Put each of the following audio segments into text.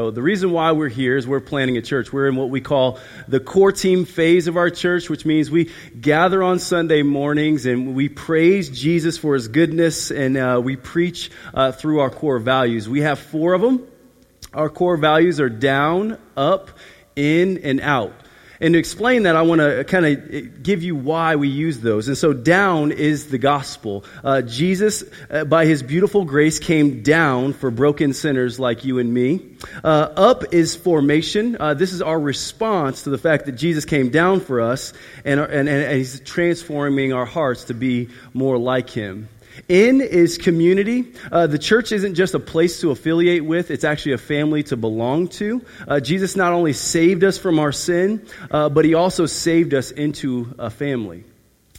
So the reason why we're here is we're planning a church. We're in what we call the core team phase of our church, which means we gather on Sunday mornings and we praise Jesus for his goodness and uh, we preach uh, through our core values. We have four of them. Our core values are down, up, in, and out. And to explain that, I want to kind of give you why we use those. And so, down is the gospel. Uh, Jesus, uh, by his beautiful grace, came down for broken sinners like you and me. Uh, up is formation. Uh, this is our response to the fact that Jesus came down for us, and, and, and he's transforming our hearts to be more like him. In is community. Uh, the church isn't just a place to affiliate with, it's actually a family to belong to. Uh, Jesus not only saved us from our sin, uh, but he also saved us into a family.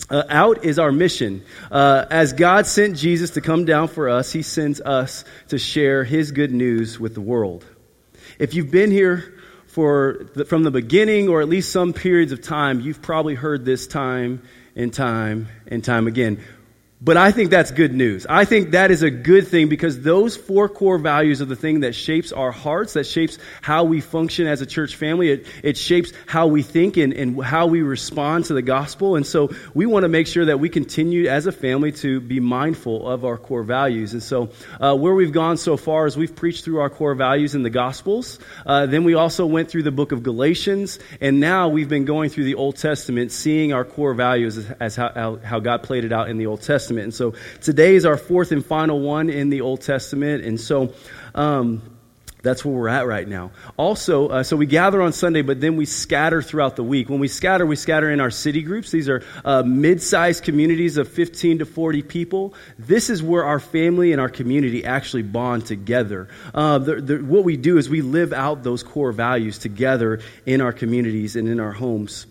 Uh, out is our mission. Uh, as God sent Jesus to come down for us, he sends us to share his good news with the world. If you've been here for the, from the beginning or at least some periods of time, you've probably heard this time and time and time again. But I think that's good news. I think that is a good thing because those four core values are the thing that shapes our hearts, that shapes how we function as a church family. It, it shapes how we think and, and how we respond to the gospel. And so we want to make sure that we continue as a family to be mindful of our core values. And so uh, where we've gone so far is we've preached through our core values in the gospels. Uh, then we also went through the book of Galatians. And now we've been going through the Old Testament, seeing our core values as, as how, how God played it out in the Old Testament. Testament. And so today is our fourth and final one in the Old Testament. And so, um, that's where we're at right now. Also, uh, so we gather on Sunday, but then we scatter throughout the week. When we scatter, we scatter in our city groups. These are uh, mid-sized communities of 15 to 40 people. This is where our family and our community actually bond together. Uh, the, the, what we do is we live out those core values together in our communities and in our homes.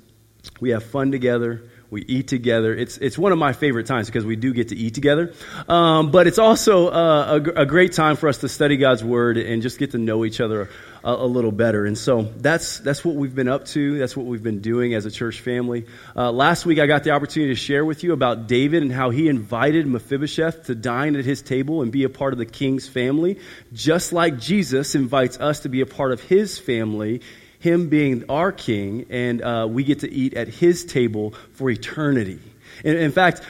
We have fun together. We eat together. It's, it's one of my favorite times because we do get to eat together. Um, but it's also uh, a, a, great time for us to study God's Word and just get to know each other a, a, little better. And so that's, that's what we've been up to. That's what we've been doing as a church family. Uh, last week, I got the opportunity to share with you about David and how he invited Mephibosheth to dine at his table and be a part of the king's family, just like Jesus invites us to be a part of his family him being our king, and uh, we get to eat at his table for eternity. In, in fact,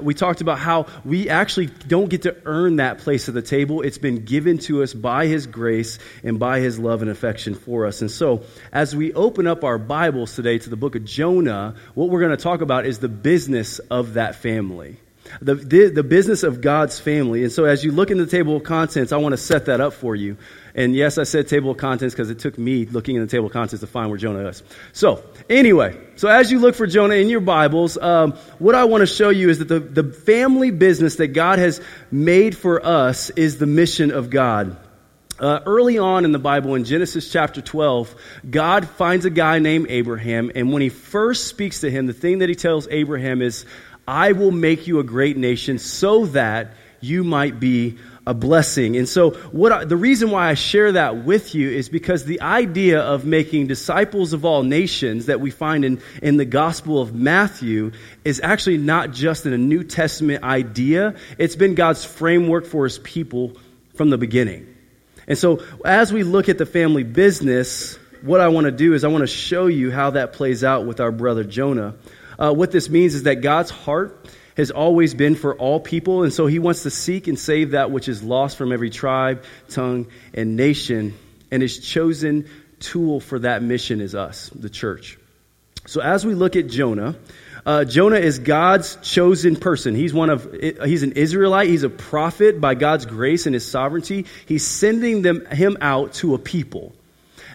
we talked about how we actually don't get to earn that place at the table. It's been given to us by His grace and by His love and affection for us. And so, as we open up our Bibles today to the book of Jonah, what we're going to talk about is the business of that family. The, the, the, business of God's family. And so as you look in the table of contents, I want to set that up for you. And yes, I said table of contents because it took me looking in the table of contents to find where Jonah is. So, anyway, so as you look for Jonah in your Bibles, um, what I want to show you is that the, the family business that God has made for us is the mission of God. Uh, early on in the Bible, in Genesis chapter 12, God finds a guy named Abraham, and when he first speaks to him, the thing that he tells Abraham is, I will make you a great nation so that you might be a blessing. And so what I, the reason why I share that with you is because the idea of making disciples of all nations that we find in, in the Gospel of Matthew is actually not just in a New Testament idea. It's been God's framework for his people from the beginning. And so as we look at the family business, what I want to do is I want to show you how that plays out with our brother Jonah. Uh, what this means is that God's heart has always been for all people, and so he wants to seek and save that which is lost from every tribe, tongue, and nation. And his chosen tool for that mission is us, the church. So as we look at Jonah, uh, Jonah is God's chosen person. He's one of, he's an Israelite. He's a prophet by God's grace and his sovereignty. He's sending them, him out to a people.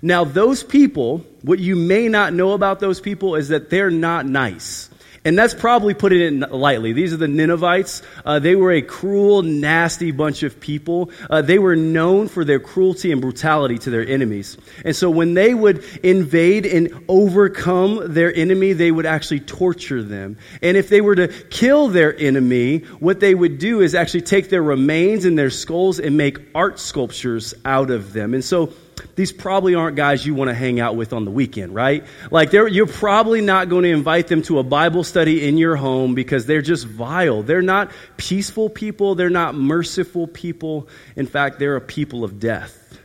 Now, those people, what you may not know about those people is that they're not nice. And that's probably putting it lightly. These are the Ninevites. Uh, they were a cruel, nasty bunch of people. Uh, they were known for their cruelty and brutality to their enemies. And so when they would invade and overcome their enemy, they would actually torture them. And if they were to kill their enemy, what they would do is actually take their remains and their skulls and make art sculptures out of them. And so these probably aren't guys you want to hang out with on the weekend, right? Like you're probably not going to invite them to a Bible study in your home because they're just vile. They're not peaceful people. They're not merciful people. In fact, they're a people of death.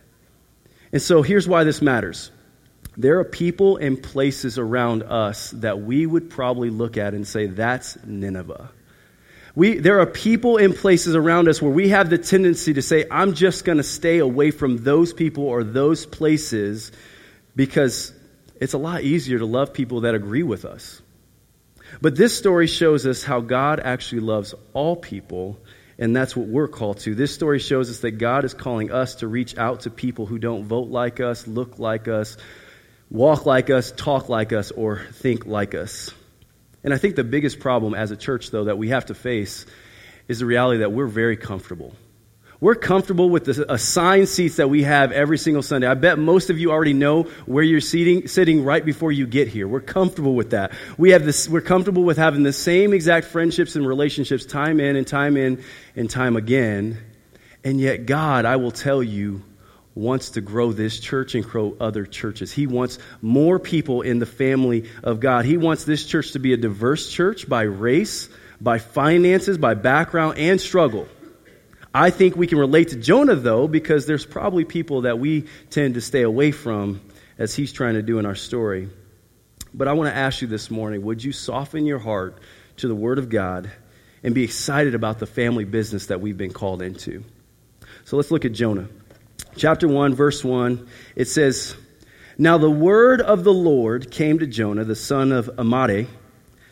And so here's why this matters. There are people and places around us that we would probably look at and say, that's Nineveh. We, there are people in places around us where we have the tendency to say, I'm just going to stay away from those people or those places because it's a lot easier to love people that agree with us. But this story shows us how God actually loves all people, and that's what we're called to. This story shows us that God is calling us to reach out to people who don't vote like us, look like us, walk like us, talk like us, or think like us. And I think the biggest problem as a church, though, that we have to face is the reality that we're very comfortable. We're comfortable with the assigned seats that we have every single Sunday. I bet most of you already know where you're seating, sitting right before you get here. We're comfortable with that. We have this, we're comfortable with having the same exact friendships and relationships time in and time in and time again. And yet God, I will tell you, wants to grow this church and grow other churches. He wants more people in the family of God. He wants this church to be a diverse church by race, by finances, by background, and struggle. I think we can relate to Jonah, though, because there's probably people that we tend to stay away from as he's trying to do in our story. But I want to ask you this morning would you soften your heart to the Word of God and be excited about the family business that we've been called into? So let's look at Jonah. Chapter 1, verse 1, it says, Now the word of the Lord came to Jonah, the son of Amittai,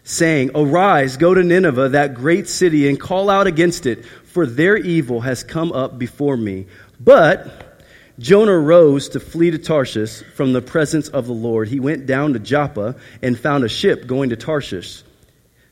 saying, Arise, go to Nineveh, that great city, and call out against it, for their evil has come up before me. But Jonah rose to flee to Tarshish from the presence of the Lord. He went down to Joppa and found a ship going to Tarshish.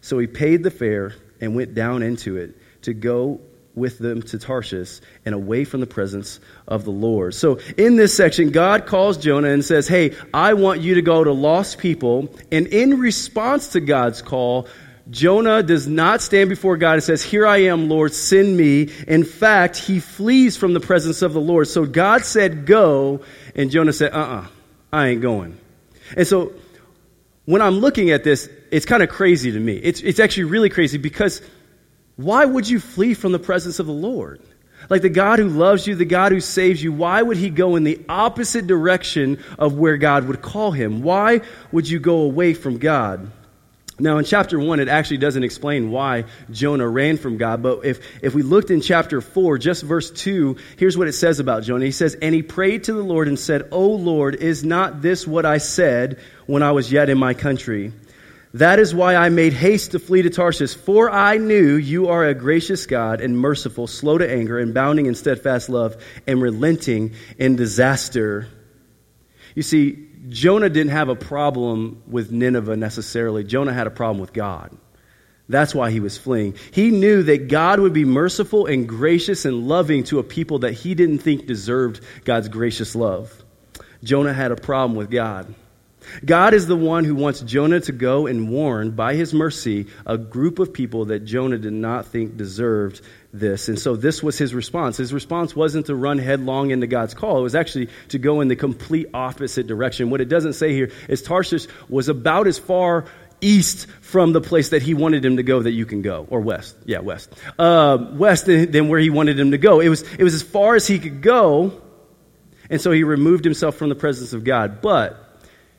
So he paid the fare and went down into it to go with them to Tarshish and away from the presence of the Lord. So in this section, God calls Jonah and says, Hey, I want you to go to lost people. And in response to God's call, Jonah does not stand before God and says, Here I am, Lord, send me. In fact, he flees from the presence of the Lord. So God said, Go. And Jonah said, Uh uh-uh, uh I ain't going. And so when I'm looking at this, it's kind of crazy to me. It's, it's actually really crazy because why would you flee from the presence of the Lord? Like the God who loves you, the God who saves you, why would he go in the opposite direction of where God would call him? Why would you go away from God? Now, in chapter 1, it actually doesn't explain why Jonah ran from God, but if, if we looked in chapter 4, just verse 2, here's what it says about Jonah. He says, And he prayed to the Lord and said, O Lord, is not this what I said when I was yet in my country? That is why I made haste to flee to Tarshish, for I knew you are a gracious God and merciful, slow to anger, and bounding in steadfast love, and relenting in disaster. You see, Jonah didn't have a problem with Nineveh necessarily. Jonah had a problem with God. That's why he was fleeing. He knew that God would be merciful and gracious and loving to a people that he didn't think deserved God's gracious love. Jonah had a problem with God. God is the one who wants Jonah to go and warn, by his mercy, a group of people that Jonah did not think deserved this. And so this was his response. His response wasn't to run headlong into God's call, it was actually to go in the complete opposite direction. What it doesn't say here is Tarshish was about as far east from the place that he wanted him to go that you can go, or west. Yeah, west. Uh, west than where he wanted him to go. It was, it was as far as he could go, and so he removed himself from the presence of God. But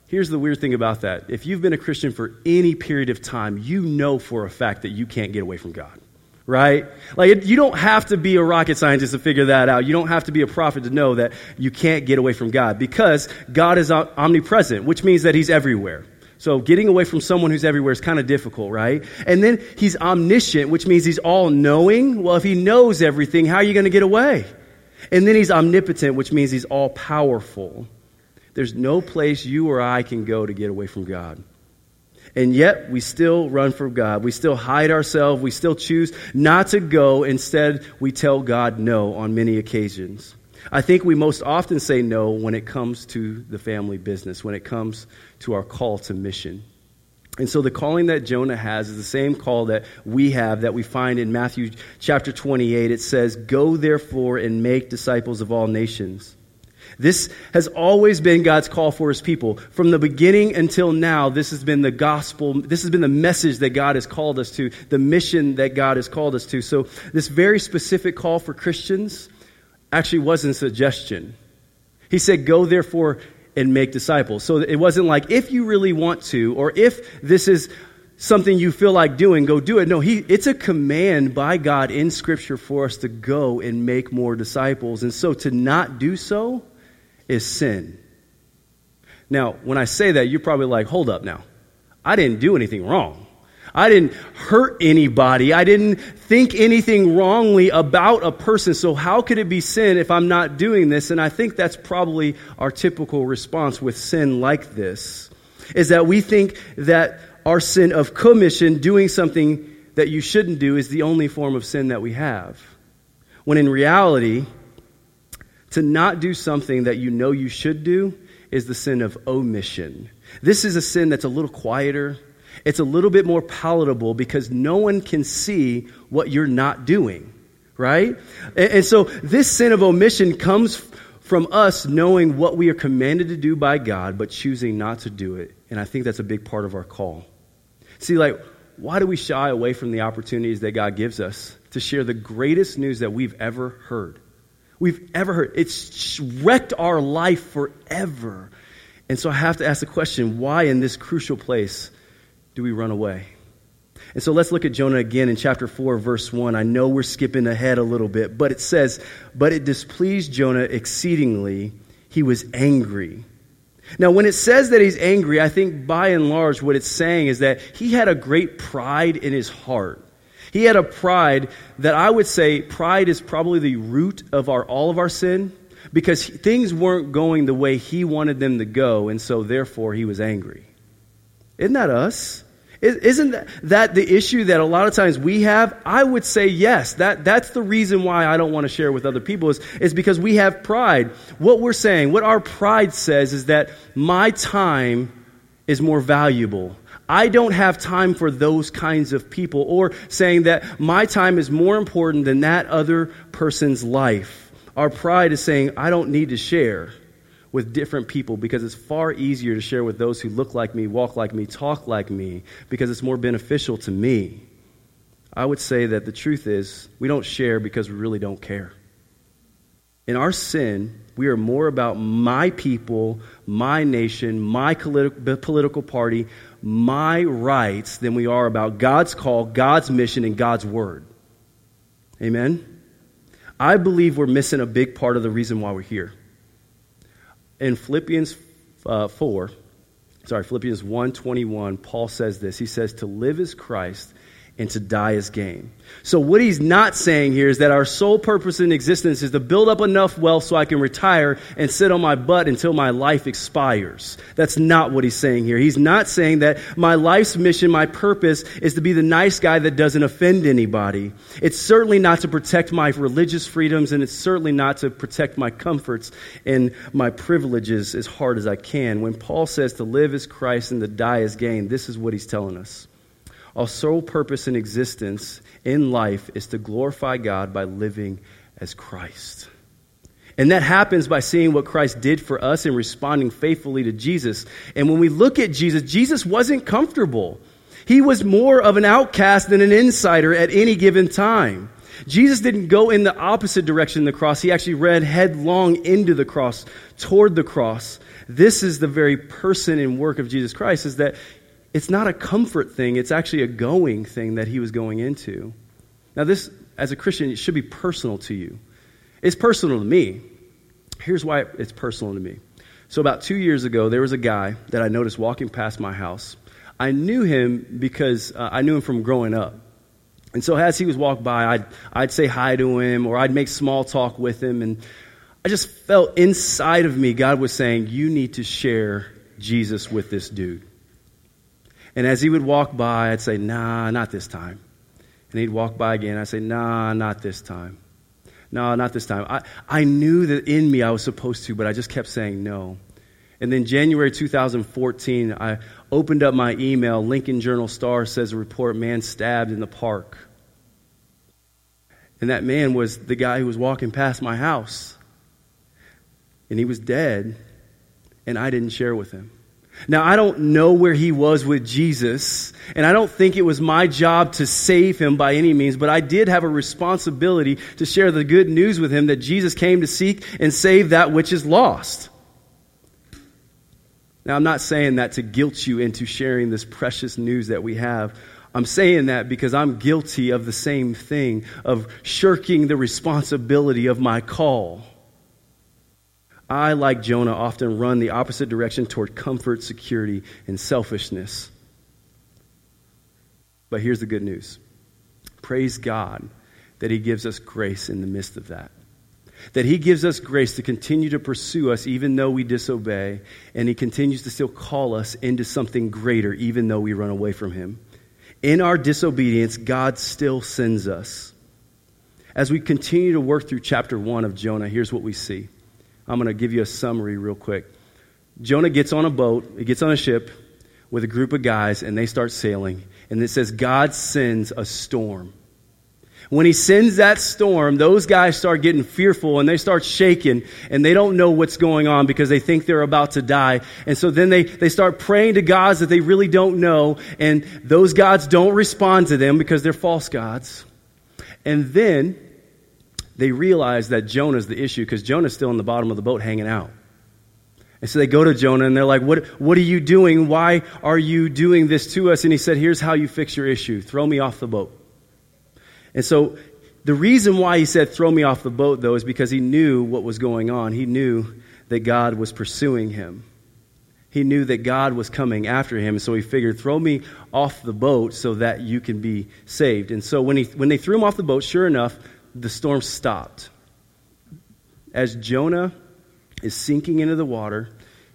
Here's the weird thing about that. If you've been a Christian for any period of time, you know for a fact that you can't get away from God. Right? Like, it, you don't have to be a rocket scientist to figure that out. You don't have to be a prophet to know that you can't get away from God because God is omnipresent, which means that He's everywhere. So getting away from someone who's everywhere is kind of difficult, right? And then He's omniscient, which means He's all knowing. Well, if He knows everything, how are you going to get away? And then He's omnipotent, which means He's all powerful. There's no place you or I can go to get away from God. And yet, we still run from God. We still hide ourselves. We still choose not to go. Instead, we tell God no on many occasions. I think we most often say no when it comes to the family business, when it comes to our call to mission. And so the calling that Jonah has is the same call that we have that we find in Matthew chapter 28. It says, Go therefore and make disciples of all nations this has always been God's call for his people. From the beginning until now, this has been the gospel. This has been the message that God has called us to, the mission that God has called us to. So, this very specific call for Christians actually wasn't a suggestion. He said, Go therefore and make disciples. So it wasn't like, if you really want to, or if this is something you feel like doing, go do it. No, he, it's a command by God in Scripture for us to go and make more disciples. And so to not do so is sin. Now, when I say that, you're probably like, hold up now. I didn't do anything wrong. I didn't hurt anybody. I didn't think anything wrongly about a person. So how could it be sin if I'm not doing this? And I think that's probably our typical response with sin like this is that we think that our sin of commission, doing something that you shouldn't do, is the only form of sin that we have. When in reality, to not do something that you know you should do is the sin of omission. This is a sin that's a little quieter it's a little bit more palatable because no one can see what you're not doing, right? And, and so this sin of omission comes from us knowing what we are commanded to do by God, but choosing not to do it. And I think that's a big part of our call. See, like, why do we shy away from the opportunities that God gives us to share the greatest news that we've ever heard? We've ever heard. It's wrecked our life forever. And so I have to ask the question why, in this crucial place, do we run away? And so let's look at Jonah again in chapter 4, verse 1. I know we're skipping ahead a little bit, but it says, But it displeased Jonah exceedingly. He was angry. Now, when it says that he's angry, I think by and large what it's saying is that he had a great pride in his heart. He had a pride that I would say pride is probably the root of our, all of our sin because things weren't going the way he wanted them to go, and so therefore he was angry. Isn't that us? Isn't that the issue that a lot of times we have? I would say yes. That, that's the reason why I don't want to share with other people is, is because we have pride. What we're saying, what our pride says is that my time is more valuable. I don't have time for those kinds of people. Or saying that my time is more important than that other person's life. Our pride is saying, I don't need to share with different people because it's far easier to share with those who look like me, walk like me, talk like me, because it's more beneficial to me. I would say that the truth is we don't share because we really don't care. In our sin, we are more about my people, my nation, my political party, my rights than we are about God's call, God's mission, and God's word. Amen? I believe we're missing a big part of the reason why we're here in Philippians uh, 4, sorry, Philippians 1:21, Paul says this. He says to live is Christ and to die is gain. So what he's not saying here is that our sole purpose in existence is to build up enough wealth so I can retire and sit on my butt until my life expires. That's not what he's saying here. He's not saying that my life's mission, my purpose is to be the nice guy that doesn't offend anybody. It's certainly not to protect my religious freedoms and it's certainly not to protect my comforts and my privileges as hard as I can. When Paul says to live is Christ and to die is gain, this is what he's telling us. Our sole purpose in existence in life is to glorify God by living as Christ. And that happens by seeing what Christ did for us and responding faithfully to Jesus. And when we look at Jesus, Jesus wasn't comfortable. He was more of an outcast than an insider at any given time. Jesus didn't go in the opposite direction of the cross. He actually ran headlong into the cross, toward the cross. This is the very person and work of Jesus Christ, is that it's not a comfort thing, it's actually a going thing that he was going into. Now, this, as a Christian, it should be personal to you. It's personal to me. Here's why it's personal to me. So, about two years ago, there was a guy that I noticed walking past my house. I knew him because uh, I knew him from growing up. And so, as he was walk by, I'd, I'd say hi to him or I'd make small talk with him. And I just felt inside of me, God was saying, You need to share Jesus with this dude. And as he would walk by, I'd say, nah, not this time. And he'd walk by again. I'd say, nah, not this time. No, not this time. I, I knew that in me I was supposed to, but I just kept saying no. And then January 2014, I opened up my email. Lincoln Journal Star says a report man stabbed in the park. And that man was the guy who was walking past my house. And he was dead, and I didn't share with him. Now, I don't know where he was with Jesus, and I don't think it was my job to save him by any means, but I did have a responsibility to share the good news with him that Jesus came to seek and save that which is lost. Now, I'm not saying that to guilt you into sharing this precious news that we have. I'm saying that because I'm guilty of the same thing, of shirking the responsibility of my call. I, like Jonah, often run the opposite direction toward comfort, security, and selfishness. But here's the good news praise God that He gives us grace in the midst of that. That He gives us grace to continue to pursue us even though we disobey, and He continues to still call us into something greater even though we run away from Him. In our disobedience, God still sends us. As we continue to work through chapter 1 of Jonah, here's what we see. I'm going to give you a summary real quick. Jonah gets on a boat, he gets on a ship with a group of guys, and they start sailing. And it says, God sends a storm. When he sends that storm, those guys start getting fearful and they start shaking and they don't know what's going on because they think they're about to die. And so then they, they start praying to gods that they really don't know and those gods don't respond to them because they're false gods. And then they realize that Jonah's the issue because Jonah's still in the bottom of the boat hanging out. And so they go to Jonah and they're like, what, what are you doing? Why are you doing this to us? And he said, Here's how you fix your issue throw me off the boat. And so the reason why he said, Throw me off the boat, though, is because he knew what was going on. He knew that God was pursuing him. He knew that God was coming after him, And so he figured, throw me off the boat so that you can be saved. And so when, he, when they threw him off the boat, sure enough, the storm stopped. As Jonah is sinking into the water,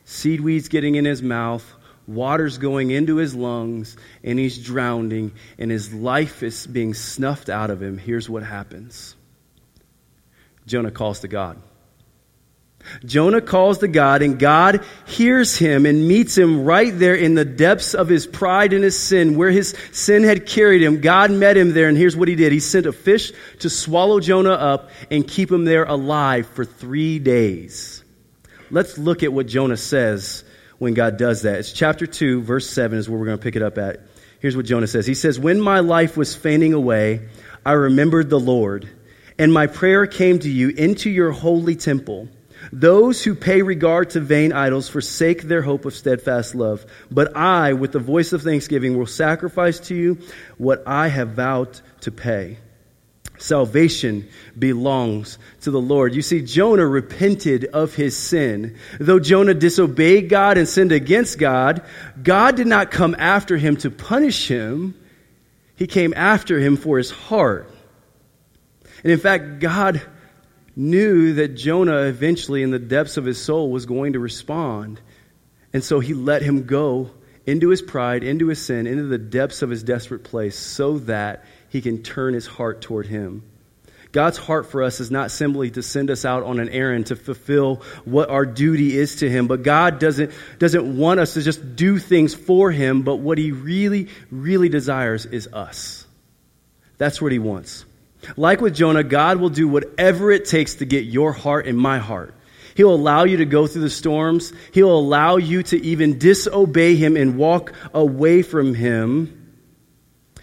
seedweeds getting in his mouth, water's going into his lungs, and he's drowning, and his life is being snuffed out of him, here's what happens Jonah calls to God. Jonah calls to God, and God hears him and meets him right there in the depths of his pride and his sin, where his sin had carried him. God met him there, and here's what he did He sent a fish to swallow Jonah up and keep him there alive for three days. Let's look at what Jonah says when God does that. It's chapter 2, verse 7 is where we're going to pick it up at. Here's what Jonah says He says, When my life was fainting away, I remembered the Lord, and my prayer came to you into your holy temple. Those who pay regard to vain idols forsake their hope of steadfast love. But I, with the voice of thanksgiving, will sacrifice to you what I have vowed to pay. Salvation belongs to the Lord. You see, Jonah repented of his sin. Though Jonah disobeyed God and sinned against God, God did not come after him to punish him. He came after him for his heart. And in fact, God knew that Jonah eventually, in the depths of his soul, was going to respond. And so he let him go into his pride, into his sin, into the depths of his desperate place, so that he can turn his heart toward him. God's heart for us is not simply to send us out on an errand to fulfill what our duty is to Him, but God doesn't, doesn't want us to just do things for Him, but what He really, really desires is us. That's what He wants. Like with Jonah, God will do whatever it takes to get your heart and my heart. He'll allow you to go through the storms. He'll allow you to even disobey Him and walk away from Him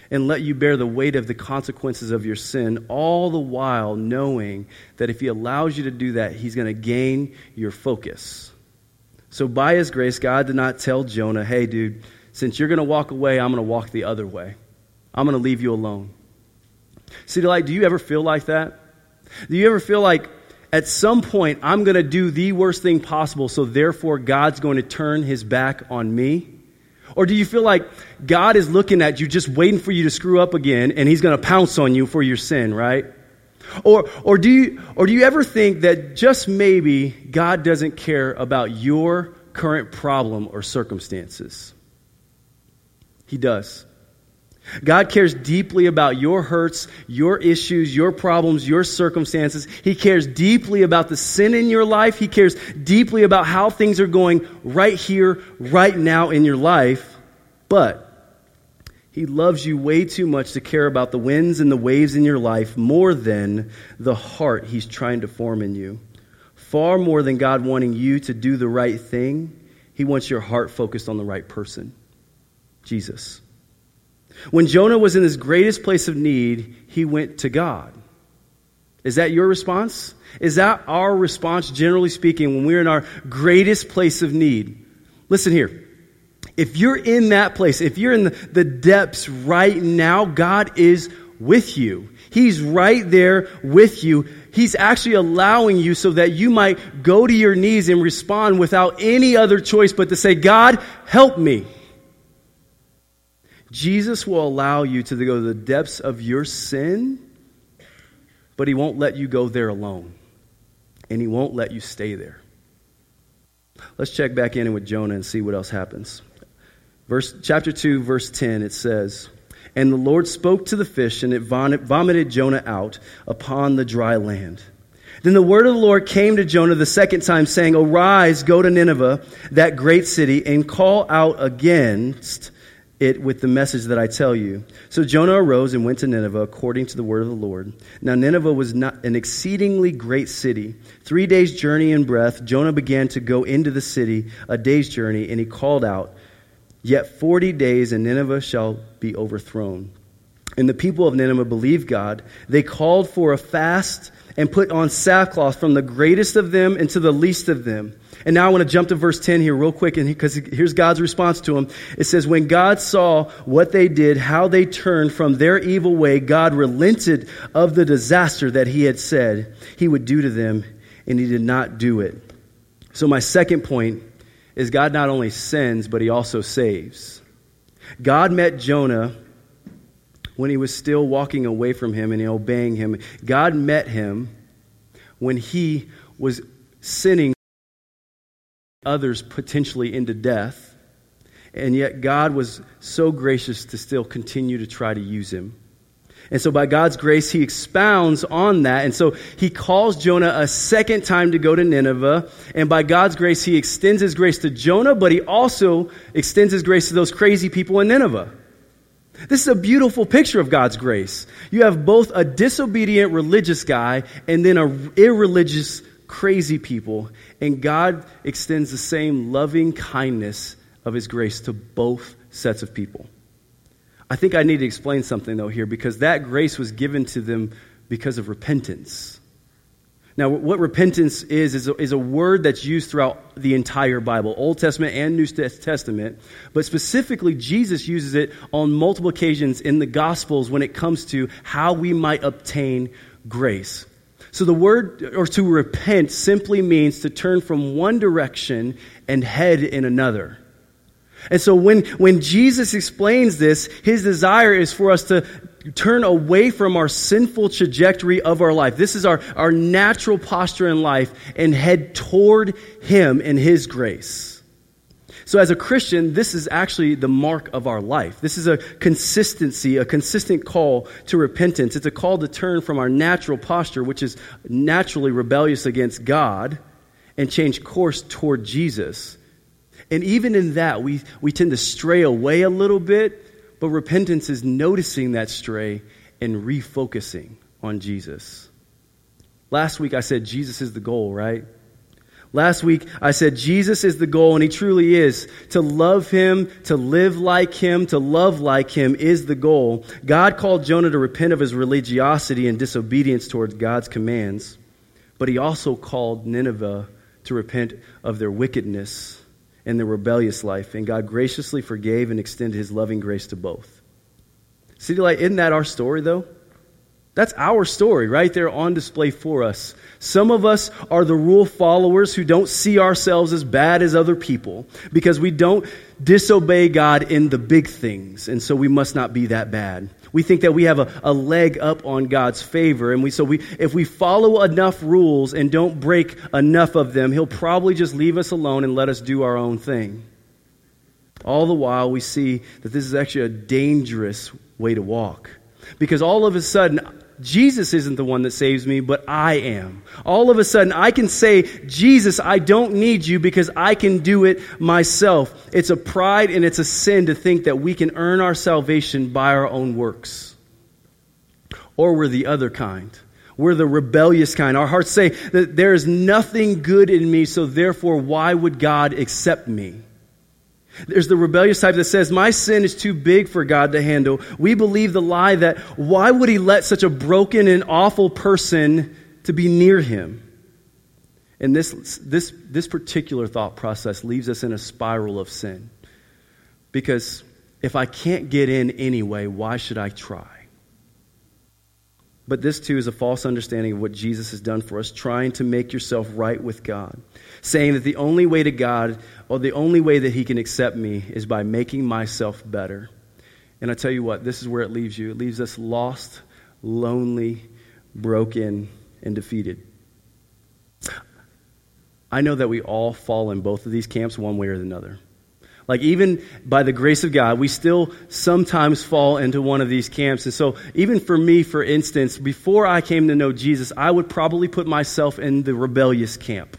and let you bear the weight of the consequences of your sin, all the while knowing that if He allows you to do that, He's going to gain your focus. So, by His grace, God did not tell Jonah, hey, dude, since you're going to walk away, I'm going to walk the other way. I'm going to leave you alone. See, like, do you ever feel like that? Do you ever feel like at some point I'm going to do the worst thing possible, so therefore God's going to turn his back on me? Or do you feel like God is looking at you just waiting for you to screw up again and he's going to pounce on you for your sin, right? Or, or, do you, or do you ever think that just maybe God doesn't care about your current problem or circumstances? He does. God cares deeply about your hurts, your issues, your problems, your circumstances. He cares deeply about the sin in your life. He cares deeply about how things are going right here, right now in your life. But He loves you way too much to care about the winds and the waves in your life more than the heart He's trying to form in you. Far more than God wanting you to do the right thing, He wants your heart focused on the right person Jesus. When Jonah was in his greatest place of need, he went to God. Is that your response? Is that our response, generally speaking, when we're in our greatest place of need? Listen here. If you're in that place, if you're in the depths right now, God is with you. He's right there with you. He's actually allowing you so that you might go to your knees and respond without any other choice but to say, God, help me. Jesus will allow you to go to the depths of your sin, but he won't let you go there alone. And he won't let you stay there. Let's check back in with Jonah and see what else happens. Verse, chapter 2, verse 10, it says, And the Lord spoke to the fish, and it vomited Jonah out upon the dry land. Then the word of the Lord came to Jonah the second time, saying, Arise, go to Nineveh, that great city, and call out against it with the message that I tell you. So Jonah arose and went to Nineveh according to the word of the Lord. Now Nineveh was not an exceedingly great city. Three days' journey in breadth, Jonah began to go into the city, a day's journey, and he called out, Yet forty days and Nineveh shall be overthrown. And the people of Nineveh believed God. They called for a fast and put on sackcloth from the greatest of them into the least of them. And now I want to jump to verse 10 here real quick because here's God's response to them. It says, When God saw what they did, how they turned from their evil way, God relented of the disaster that he had said he would do to them, and he did not do it. So my second point is God not only sends, but he also saves. God met Jonah when he was still walking away from him and obeying him. God met him when he was sinning others potentially into death. And yet God was so gracious to still continue to try to use him. And so by God's grace, he expounds on that. And so he calls Jonah a second time to go to Nineveh. And by God's grace, he extends his grace to Jonah, but he also extends his grace to those crazy people in Nineveh. This is a beautiful picture of God's grace. You have both a disobedient religious guy and then a irreligious crazy people. And God extends the same loving kindness of his grace to both sets of people. I think I need to explain something, though, here, because that grace was given to them because of repentance. Now, what repentance is, is a, is a, word that's used throughout the entire Bible, Old Testament and New Testament. But specifically, Jesus uses it on multiple occasions in the Gospels when it comes to how we might obtain grace. So the word, or to repent, simply means to turn from one direction and head in another. And so when, when Jesus explains this, his desire is for us to turn away from our sinful trajectory of our life. This is our, our natural posture in life and head toward him and his grace. So as a Christian, this is actually the mark of our life. This is a consistency, a consistent call to repentance. It's a call to turn from our natural posture, which is naturally rebellious against God, and change course toward Jesus. And even in that, we, we tend to stray away a little bit, but repentance is noticing that stray and refocusing on Jesus. Last week I said Jesus is the goal, right? Last week I said Jesus is the goal and he truly is. To love him, to live like him, to love like him is the goal. God called Jonah to repent of his religiosity and disobedience towards God's commands, but he also called Nineveh to repent of their wickedness and the rebellious life, and God graciously forgave and extended his loving grace to both. City Light, isn't that our story, though? That's our story right there on display for us. Some of us are the rule followers who don't see ourselves as bad as other people because we don't disobey God in the big things, and so we must not be that bad. We think that we have a, a leg up on God's favor, and we, so we, if we follow enough rules and don't break enough of them, He'll probably just leave us alone and let us do our own thing. All the while, we see that this is actually a dangerous way to walk. Because all of a sudden, Jesus isn't the one that saves me, but I am. All of a sudden, I can say, Jesus, I don't need you because I can do it myself. It's a pride and it's a sin to think that we can earn our salvation by our own works. Or we're the other kind. We're the rebellious kind. Our hearts say that there is nothing good in me, so therefore, why would God accept me? There's the rebellious type that says, My sin is too big for God to handle. We believe the lie that why would He let such a broken and awful person to be near Him? And this, this, this particular thought process leaves us in a spiral of sin. Because if I can't get in anyway, why should I try? But this too is a false understanding of what Jesus has done for us, trying to make yourself right with God. Saying that the only way to God, or the only way that He can accept me, is by making myself better. And I tell you what, this is where it leaves you. It leaves us lost, lonely, broken, and defeated. I know that we all fall in both of these camps one way or another. Like, even by the grace of God, we still sometimes fall into one of these camps. And so, even for me, for instance, before I came to know Jesus, I would probably put myself in the rebellious camp.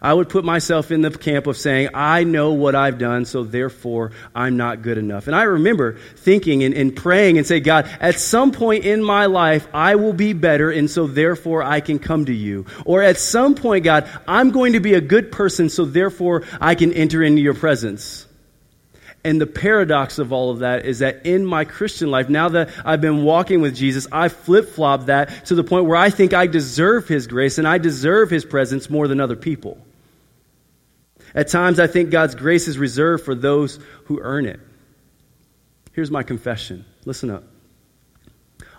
I would put myself in the camp of saying, I know what I've done, so therefore I'm not good enough. And I remember thinking and, and, praying and say, God, at some point in my life, I will be better, and so therefore I can come to you. Or at some point, God, I'm going to be a good person, so therefore I can enter into your presence. And the paradox of all of that is that in my Christian life, now that I've been walking with Jesus, I flip flop that to the point where I think I deserve His grace and I deserve His presence more than other people. At times, I think God's grace is reserved for those who earn it. Here's my confession listen up.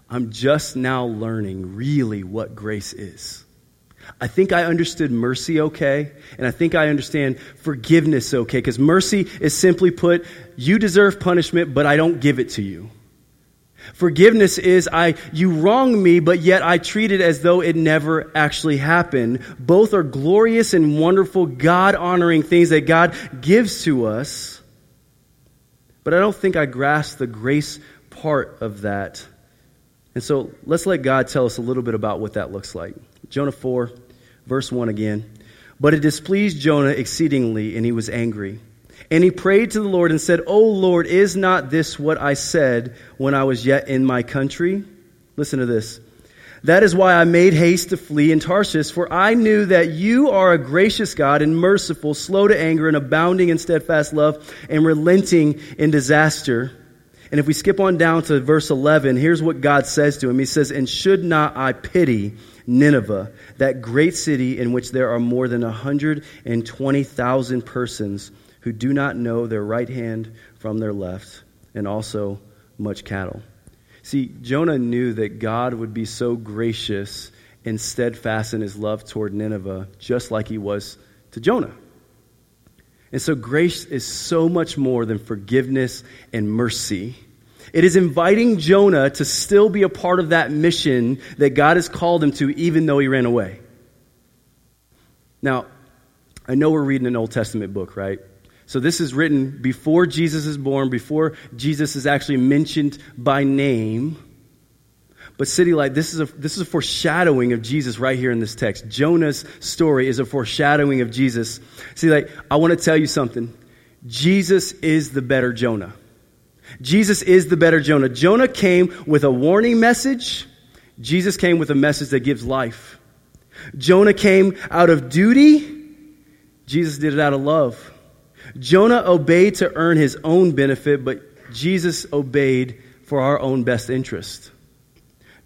I'm just now learning really what grace is. I think I understood mercy okay, and I think I understand forgiveness okay, because mercy is simply put, you deserve punishment, but I don't give it to you. Forgiveness is I you wrong me, but yet I treat it as though it never actually happened. Both are glorious and wonderful, God honoring things that God gives to us. But I don't think I grasp the grace part of that. And so let's let God tell us a little bit about what that looks like. Jonah 4, verse 1 again. But it displeased Jonah exceedingly, and he was angry. And he prayed to the Lord and said, O Lord, is not this what I said when I was yet in my country? Listen to this. That is why I made haste to flee in Tarshish, for I knew that you are a gracious God and merciful, slow to anger and abounding in steadfast love and relenting in disaster. And if we skip on down to verse 11, here's what God says to him. He says, And should not I pity Nineveh, that great city in which there are more than 120,000 persons who do not know their right hand from their left, and also much cattle. See, Jonah knew that God would be so gracious and steadfast in his love toward Nineveh, just like he was to Jonah. And so, grace is so much more than forgiveness and mercy. It is inviting Jonah to still be a part of that mission that God has called him to, even though he ran away. Now, I know we're reading an Old Testament book, right? So this is written before Jesus is born, before Jesus is actually mentioned by name. But City Light, this is a, this is a foreshadowing of Jesus right here in this text. Jonah's story is a foreshadowing of Jesus. See, like, I want to tell you something. Jesus is the better Jonah. Jesus is the better Jonah. Jonah came with a warning message. Jesus came with a message that gives life. Jonah came out of duty. Jesus did it out of love. Jonah obeyed to earn his own benefit, but Jesus obeyed for our own best interest.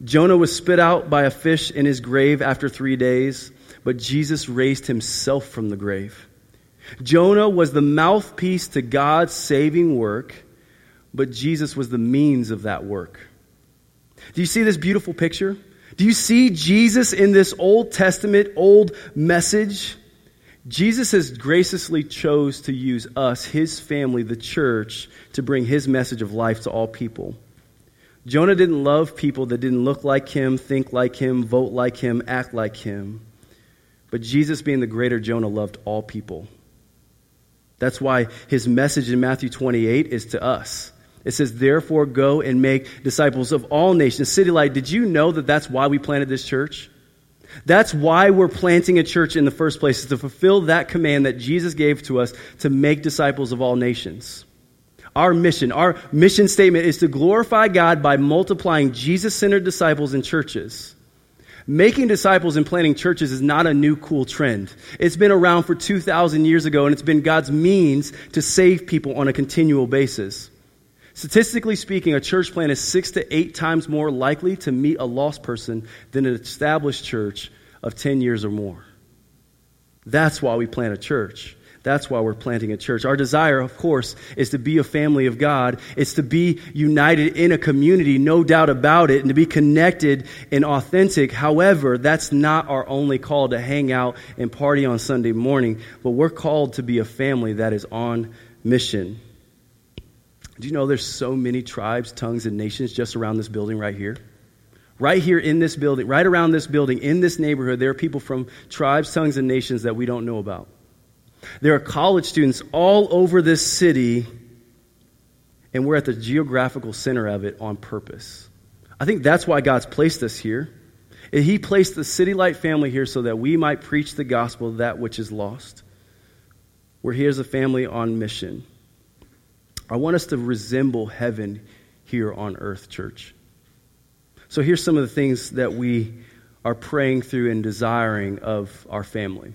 Jonah was spit out by a fish in his grave after three days, but Jesus raised himself from the grave. Jonah was the mouthpiece to God's saving work but Jesus was the means of that work. Do you see this beautiful picture? Do you see Jesus in this Old Testament, old message? Jesus has graciously chose to use us, his family, the church, to bring his message of life to all people. Jonah didn't love people that didn't look like him, think like him, vote like him, act like him. But Jesus, being the greater Jonah, loved all people. That's why his message in Matthew 28 is to us. It says, therefore, go and make disciples of all nations. City Light, did you know that that's why we planted this church? That's why we're planting a church in the first place, is to fulfill that command that Jesus gave to us to make disciples of all nations. Our mission, our mission statement is to glorify God by multiplying Jesus centered disciples in churches. Making disciples and planting churches is not a new cool trend. It's been around for 2,000 years ago, and it's been God's means to save people on a continual basis. Statistically speaking, a church plant is six to eight times more likely to meet a lost person than an established church of 10 years or more. That's why we plant a church. That's why we're planting a church. Our desire, of course, is to be a family of God. It's to be united in a community, no doubt about it, and to be connected and authentic. However, that's not our only call to hang out and party on Sunday morning, but we're called to be a family that is on mission. Do you know there's so many tribes, tongues, and nations just around this building right here? Right here in this building, right around this building, in this neighborhood, there are people from tribes, tongues, and nations that we don't know about. There are college students all over this city, and we're at the geographical center of it on purpose. I think that's why God's placed us here. He placed the City Light family here so that we might preach the gospel of that which is lost. We're here as a family on mission. I want us to resemble heaven here on earth, church. So here's some of the things that we are praying through and desiring of our family.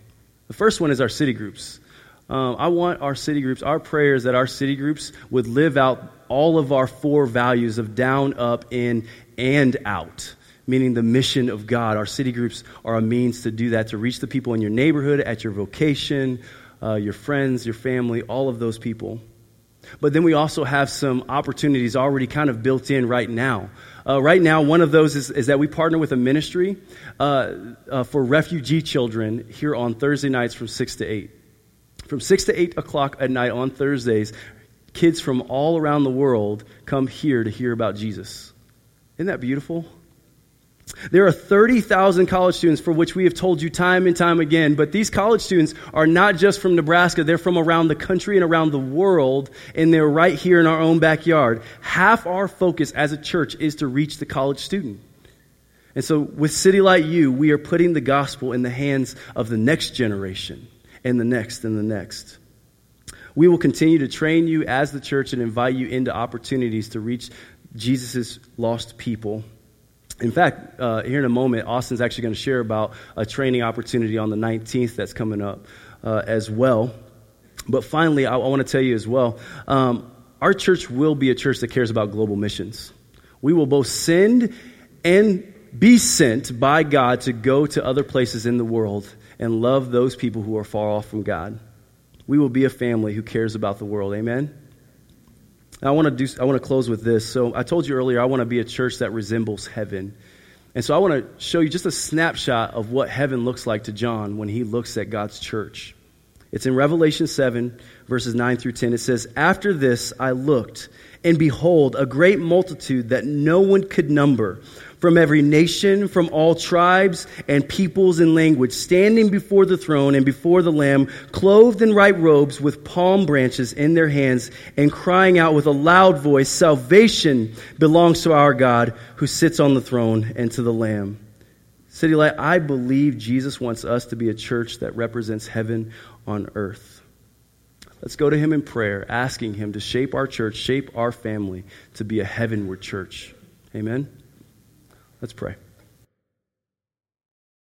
The first one is our city groups. Um, I want our city groups, our prayers that our city groups would live out all of our four values of down, up, in, and out, meaning the mission of God. Our city groups are a means to do that, to reach the people in your neighborhood, at your vocation, uh, your friends, your family, all of those people. But then we also have some opportunities already kind of built in right now. Uh, right now, one of those is, is, that we partner with a ministry uh, uh, for refugee children here on Thursday nights from 6 to 8. From 6 to 8 o'clock at night on Thursdays, kids from all around the world come here to hear about Jesus. Isn't that beautiful? There are 30,000 college students for which we have told you time and time again, but these college students are not just from Nebraska, they're from around the country and around the world, and they're right here in our own backyard. Half our focus as a church is to reach the college student. And so with City Light U, we are putting the gospel in the hands of the next generation, and the next, and the next. We will continue to train you as the church and invite you into opportunities to reach Jesus' lost people. In fact, uh, here in a moment, Austin's actually going to share about a training opportunity on the 19th that's coming up uh, as well. But finally, I, I want to tell you as well um, our church will be a church that cares about global missions. We will both send and be sent by God to go to other places in the world and love those people who are far off from God. We will be a family who cares about the world. Amen? I want to do. I want to close with this. So I told you earlier, I want to be a church that resembles heaven, and so I want to show you just a snapshot of what heaven looks like to John when he looks at God's church. It's in Revelation seven, verses nine through ten. It says, "After this I looked, and behold, a great multitude that no one could number." from every nation, from all tribes and peoples and language, standing before the throne and before the Lamb, clothed in white robes with palm branches in their hands, and crying out with a loud voice, Salvation belongs to our God who sits on the throne and to the Lamb. City Light, I believe Jesus wants us to be a church that represents heaven on earth. Let's go to him in prayer, asking him to shape our church, shape our family to be a heavenward church. Amen. Let's pray.